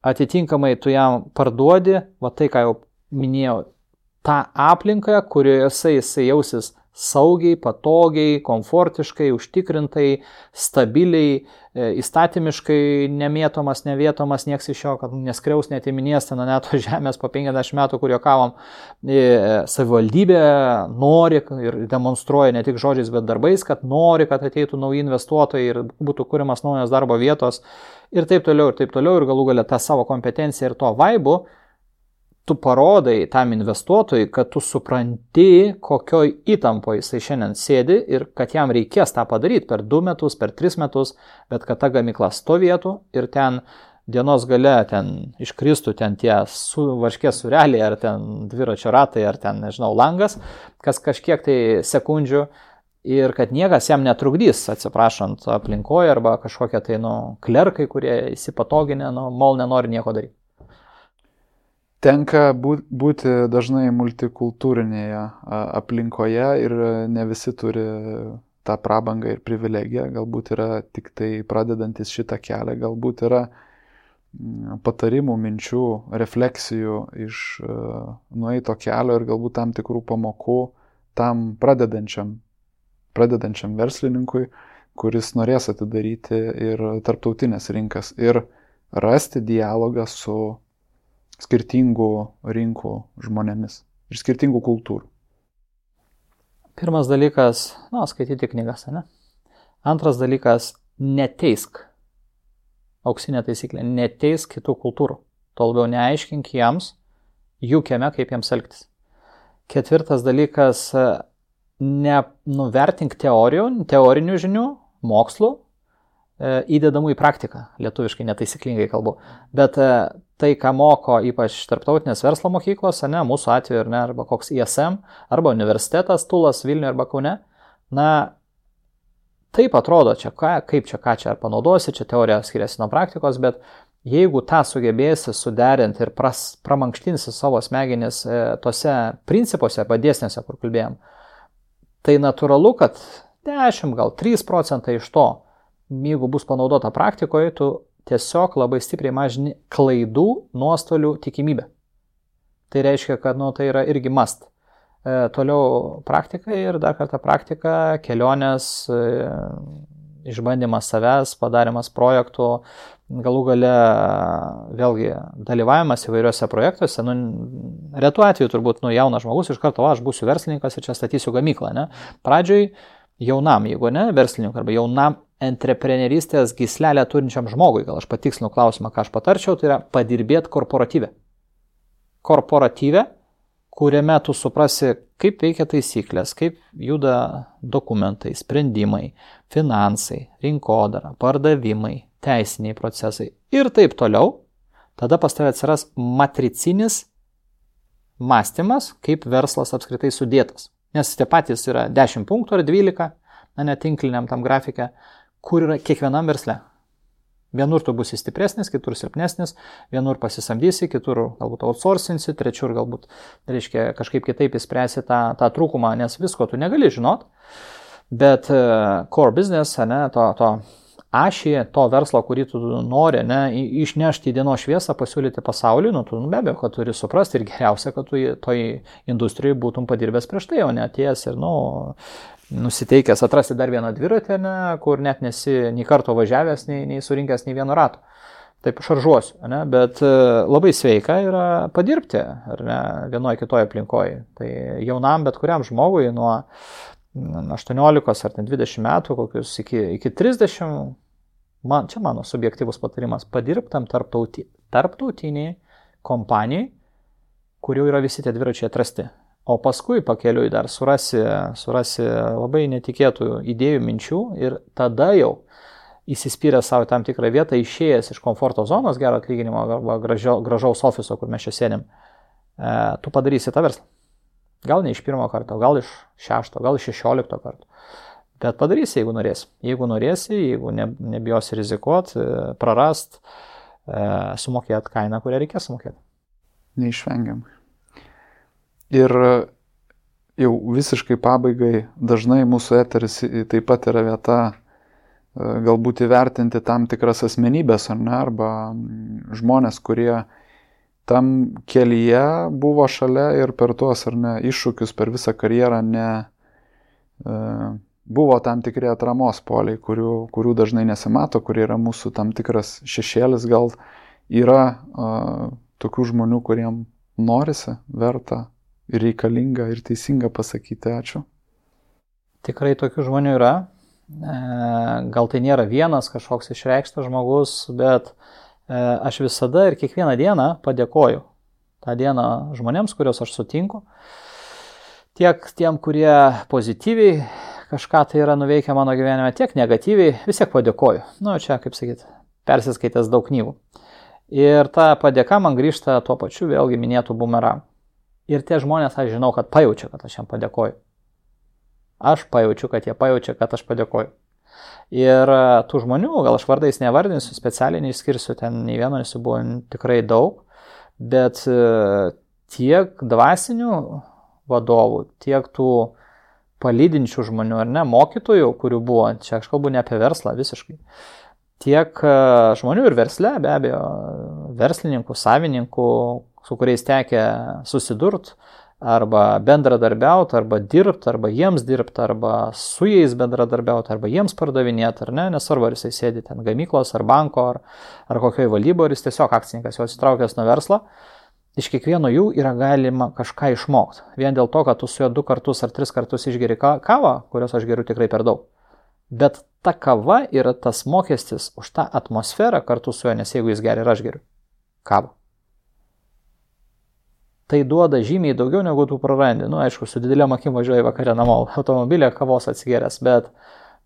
atitinkamai tu jam parduodi, va tai, ką jau minėjau, tą aplinką, kurioje jisai jausis saugiai, patogiai, komfortiškai, užtikrintai, stabiliai, e, įstatymiškai nemėtomas, nevietomas, nieks iš jo, kad neskriaus netiminės ten net žemės po 50 metų, kur juokavom, e, savivaldybė nori ir demonstruoja ne tik žodžiais, bet darbais, kad nori, kad ateitų nauji investuotojai ir būtų kūrimas naujos darbo vietos ir taip toliau, ir taip toliau, ir galų galę tą savo kompetenciją ir to vaibu tu parodai tam investuotojui, kad tu supranti, kokioj įtampoje jisai šiandien sėdi ir kad jam reikės tą padaryti per 2 metus, per 3 metus, bet kad ta gamykla stovėtų ir ten dienos gale ten iškristų ten tie su, varškės sureliai, ar ten dviračio ratai, ar ten, nežinau, langas, kas kažkiek tai sekundžių ir kad niekas jam netrukdys, atsiprašant, aplinkoje arba kažkokie tai, nu, klerkai, kurie įsipatoginę, nu, mol nenori nieko daryti. Tenka būti dažnai multikultūrinėje aplinkoje ir ne visi turi tą prabangą ir privilegiją, galbūt yra tik tai pradedantis šitą kelią, galbūt yra patarimų, minčių, refleksijų iš nueito kelio ir galbūt tam tikrų pamokų tam pradedančiam, pradedančiam verslininkui, kuris norės atidaryti ir tarptautinės rinkas ir rasti dialogą su skirtingų rinkų žmonėmis ir skirtingų kultūrų. Pirmas dalykas, na, skaityti knygas, ne? Antras dalykas, neteisk. Auksinė taisyklė, neteisk kitų kultūrų. Tol labiau neaiškink jiems, jų kieme, kaip jiems elgtis. Ketvirtas dalykas, nenuvertink teorijų, teorinių žinių, mokslų, e, įdedamų į praktiką. Lietuviškai netaisyklingai kalbu. Bet e, tai, ką moko ypač tarptautinės verslo mokyklos, ne, mūsų atveju, ne, arba koks ISM, arba universitetas Tulas Vilniuje arba Kaune, na, taip atrodo, čia ką, kaip čia ką čia ar panaudosi, čia teorija skiriasi nuo praktikos, bet jeigu tą sugebėsi suderinti ir pras, pramankštinsi savo smegenis e, tose principuose arba dėsniuose, kur kalbėjom, tai natūralu, kad 10, gal 3 procentai iš to, jeigu bus panaudota praktikoje, tu tiesiog labai stipriai mažini klaidų, nuostolių tikimybę. Tai reiškia, kad nu, tai yra irgi must. E, toliau praktika ir dar kartą praktika, kelionės, e, išbandymas savęs, padarimas projektų, galų gale vėlgi dalyvavimas įvairiuose projektuose. Nu, retu atveju turbūt nu, jaunas žmogus iš karto, o aš būsiu verslininkas ir čia statysiu gamyklą. Ne? Pradžioj jaunam, jeigu ne, verslininkui arba jaunam entreprenerystės gislelę turinčiam žmogui, gal aš patikslinu klausimą, ką aš patarčiau, tai yra padirbėti korporatyvę. Korporatyvę, kuriame tu suprasi, kaip veikia taisyklės, kaip juda dokumentai, sprendimai, finansai, rinkodara, pardavimai, teisiniai procesai ir taip toliau, tada pas tavę atsiras matricinis mąstymas, kaip verslas apskritai sudėtas. Nes tie patys yra 10 punktų ar 12, na netinkliniam tam grafikė, kur yra kiekvienam versle. Vienur tu būsi stipresnis, kitur silpnesnis, vienur pasisamdysi, kitur galbūt outsourcinsi, trečiur galbūt, reiškia, kažkaip kitaip įspręsi tą, tą trūkumą, nes visko tu negali žinot. Bet uh, core business, ne, to, to ašį, to verslo, kurį tu nori, ne, išnešti į dienos šviesą, pasiūlyti pasauliui, nu, tu nu, be abejo, kad turi suprasti ir geriausia, kad tu toj industrijai būtum padirbęs prieš tai, o ne atėjęs ir, nu, nusiteikęs atrasti dar vieną dviratį, ne, kur net nesi nei karto važiavęs, nei, nei surinkęs nei vieno rato. Taip šaržuosiu, ne, bet e, labai sveika yra padirbti, ar ne, vienoje kitoje aplinkoje. Tai jaunam bet kuriam žmogui nuo 18 ar 20 metų, kokius iki, iki 30, man, čia mano subjektyvus patarimas, padirbtam tarptauti, tarptautiniai kompanijai, kurių yra visi tie dviračiai atrasti. O paskui pakeliui dar surasi, surasi labai netikėtų idėjų, minčių ir tada jau įsispyręs savo tam tikrą vietą, išėjęs iš komforto zonos, gero atlyginimo arba gražio, gražaus ofiso, kur mes čia sėdim, e, tu padarysi tą verslą. Gal ne iš pirmo karto, gal iš šešto, gal iš šešiolikto karto. Bet padarysi, jeigu norėsi. Jeigu norėsi, jeigu ne, nebijosi rizikuot, e, prarast, e, sumokėt kainą, kurią reikės sumokėti. Neišvengiamai. Ir jau visiškai pabaigai dažnai mūsų eteris taip pat yra vieta e, galbūt įvertinti tam tikras asmenybės ar ne, arba žmonės, kurie tam kelyje buvo šalia ir per tuos ar ne iššūkius per visą karjerą ne, e, buvo tam tikri atramos poliai, kurių, kurių dažnai nesimato, kurie yra mūsų tam tikras šešėlis, gal yra a, tokių žmonių, kuriem norisi, verta ir reikalinga ir teisinga pasakyti ačiū? Tikrai tokių žmonių yra. E, gal tai nėra vienas kažkoks išreikštas žmogus, bet e, aš visada ir kiekvieną dieną padėkoju tą dieną žmonėms, kuriuos aš sutinku, tiek tiem, kurie pozityviai kažką tai yra nuveikę mano gyvenime, tiek negatyviai, vis tiek padėkoju. Na, nu, čia, kaip sakyt, persiskaitęs daug knygų. Ir ta padėka man grįžta tuo pačiu vėlgi minėtų bumerangų. Ir tie žmonės, aš žinau, kad pajaučia, kad aš jam padėkoju. Aš pajaučiu, kad jie pajaučia, kad aš padėkoju. Ir e, tų žmonių, gal aš vardais nevardinsiu, specialiai neišskirsiu, ten nei vieno nesu buvo tikrai daug, bet e, tiek dvasinių vadovų, tiek tų palydinčių žmonių, ar ne, mokytojų, kurių buvo, čia aš kalbu ne apie verslą visiškai, tiek e, žmonių ir versle, be abejo, verslininkų, savininkų, su kuriais tekė susidurt, arba bendradarbiauti, arba dirbti, arba jiems dirbti, arba su jais bendradarbiauti, arba jiems pardavinėti, ar ne, nesvarbu, ar jisai sėdi ten gamyklos, ar banko, ar, ar kokioje valdyboje, ar jis tiesiog akcininkas, jau atsitraukęs nuo verslo, iš kiekvieno jų yra galima kažką išmokti. Vien dėl to, kad tu su juo du kartus ar tris kartus išgeri kavą, kurios aš geriu tikrai per daug. Bet ta kava yra tas mokestis už tą atmosferą kartu su juo, nes jeigu jis geria ir aš geriu kavą tai duoda žymiai daugiau negu tu prarandi. Nu, aišku, su didelėm akim važiuoji vakarė namo, automobilė kavos atsigeręs, bet,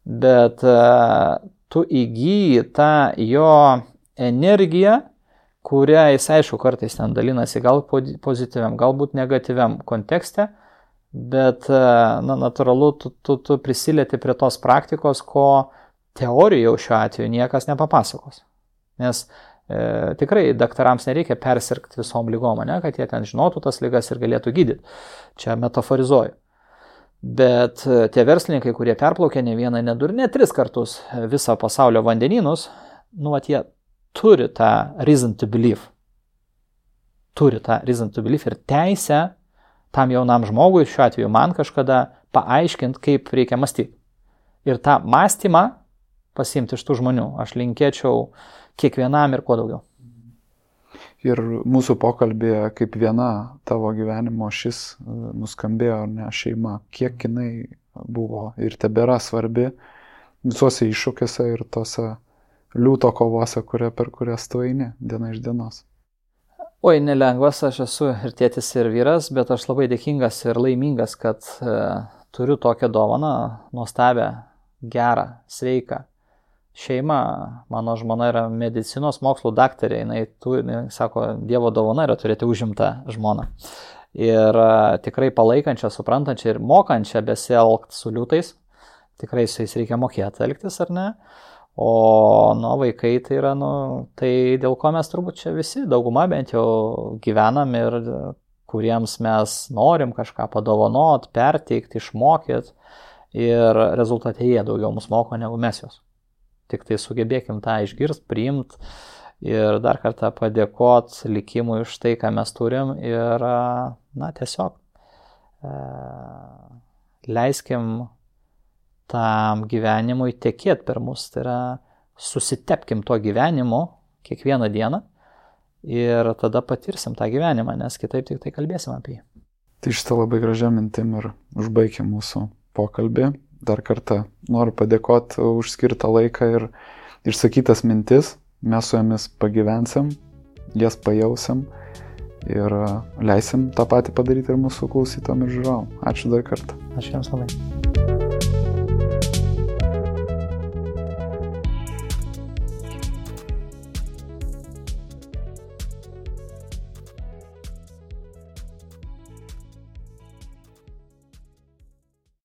bet uh, tu įgyji tą jo energiją, kurią jis, aišku, kartais ten dalinasi gal pozityviam, galbūt negatyviam kontekste, bet, uh, na, natūralu, tu, tu, tu prisilieti prie tos praktikos, ko teorijų šiuo atveju niekas nepapasakos. Nes E, tikrai daktarams nereikia persirgti visom lygom, ne, kad jie ten žinotų tas lygas ir galėtų gydyti. Čia metaforizuoju. Bet e, tie verslininkai, kurie perplaukė ne vieną, ne du ir ne tris kartus visą pasaulio vandenynus, nu, at jie turi tą reason to believe. Turi tą reason to believe ir teisę tam jaunam žmogui, šiuo atveju man kažkada, paaiškinti, kaip reikia mąstyti. Ir tą mąstymą pasimti iš tų žmonių. Aš linkėčiau uh, kiekvienam ir kuo daugiau. Ir mūsų pokalbėje kaip viena tavo gyvenimo šis e, nuskambėjo, ne šeima, kiek jinai buvo ir tebėra svarbi visuose iššūkiuose ir tose liūto kovose, kurie, per kurias tu eini diena iš dienos. Oi, nelengvas aš esu ir tėtis, ir vyras, bet aš labai dėkingas ir laimingas, kad e, turiu tokią dovaną, nuostabę, gerą, sveiką, šeima, mano žmona yra medicinos mokslų daktarė, jinai, tu, jinai sako, Dievo dovana yra turėti užimtą žmoną. Ir tikrai palaikančią, suprantančią ir mokančią besielgti su liūtais, tikrai su jais reikia mokėti elgtis, ar ne? O, nu, vaikai tai yra, nu, tai dėl ko mes turbūt čia visi, dauguma bent jau gyvenam ir kuriems mes norim kažką padovanot, perteikti, išmokyti ir rezultate jie daugiau mus moko negu mes juos. Tik tai sugebėkim tą išgirst, priimt ir dar kartą padėkot likimui už tai, ką mes turim ir, na, tiesiog e, leiskim tam gyvenimui tekėti per mus. Tai yra susitepkim to gyvenimu kiekvieną dieną ir tada patirsim tą gyvenimą, nes kitaip tik tai kalbėsim apie jį. Tai šitą labai gražią mintim ir užbaigim mūsų pokalbį dar kartą noriu padėkoti už skirtą laiką ir išsakytas mintis. Mes su jomis pagyvensim, jas pajausim ir leisim tą patį padaryti ir mūsų klausytom ir žiūrovom. Ačiū dar kartą. Ačiū Jums labai.